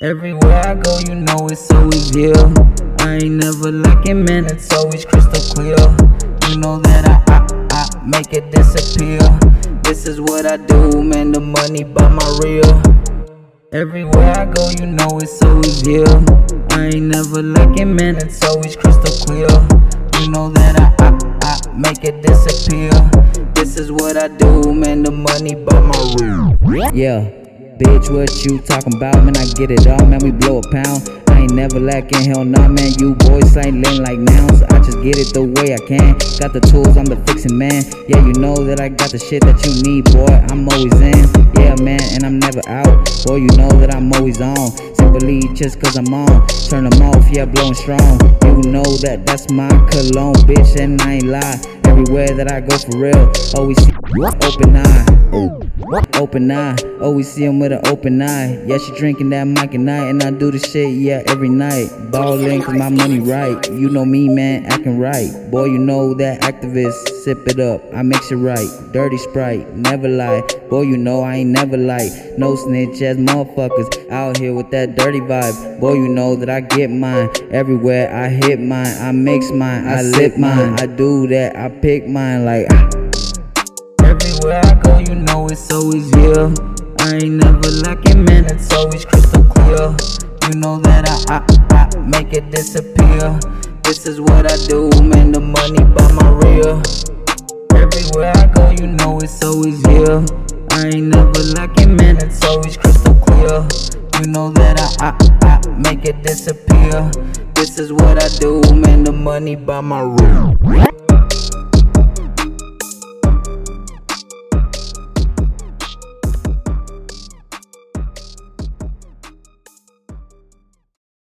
Everywhere I go, you know it's always you. I ain't never lacking, man, it's always crystal clear. You know that I, I, I make it disappear. This is what I do, man, the money by my real. Everywhere I go, you know it's always you. I ain't never lacking, man, it's always crystal clear. You know that I, I, I make it disappear. This is what I do, man, the money by my real. Yeah. Bitch, what you talking about? Man, I get it all, man. We blow a pound. I ain't never lacking, hell nah, man. You boys ain't laying like nouns. I just get it the way I can. Got the tools, I'm the fixing man. Yeah, you know that I got the shit that you need, boy. I'm always in. Yeah, man, and I'm never out. Boy, you know that I'm always on. Simply just cause I'm on. Turn them off, yeah, blowing strong. You know that that's my cologne, bitch, and I ain't lie. Everywhere that I go for real, always open eye. Open eye, always see him with an open eye. Yeah, she drinking that mic at night, and I do the shit, yeah, every night. Ballin' cause my money right. You know me, man, acting right. Boy, you know that Actavis, sip it up, I mix it right. Dirty Sprite, never lie. Boy, you know I ain't never like no snitch ass motherfuckers out here with that dirty vibe. Boy, you know that I get mine everywhere. I hit mine, I mix mine, I, I sip mine. I do that, I pick mine like. Ah. Everywhere I go, you it's always you. I ain't never lacking, man, it's always crystal clear. You know that I, I, I make it disappear. This is what I do, man, the money by my real. Everywhere I go, you know it's always you. I ain't never lacking, man, it's always crystal clear. You know that I, I, I make it disappear. This is what I do, man, the money by my real.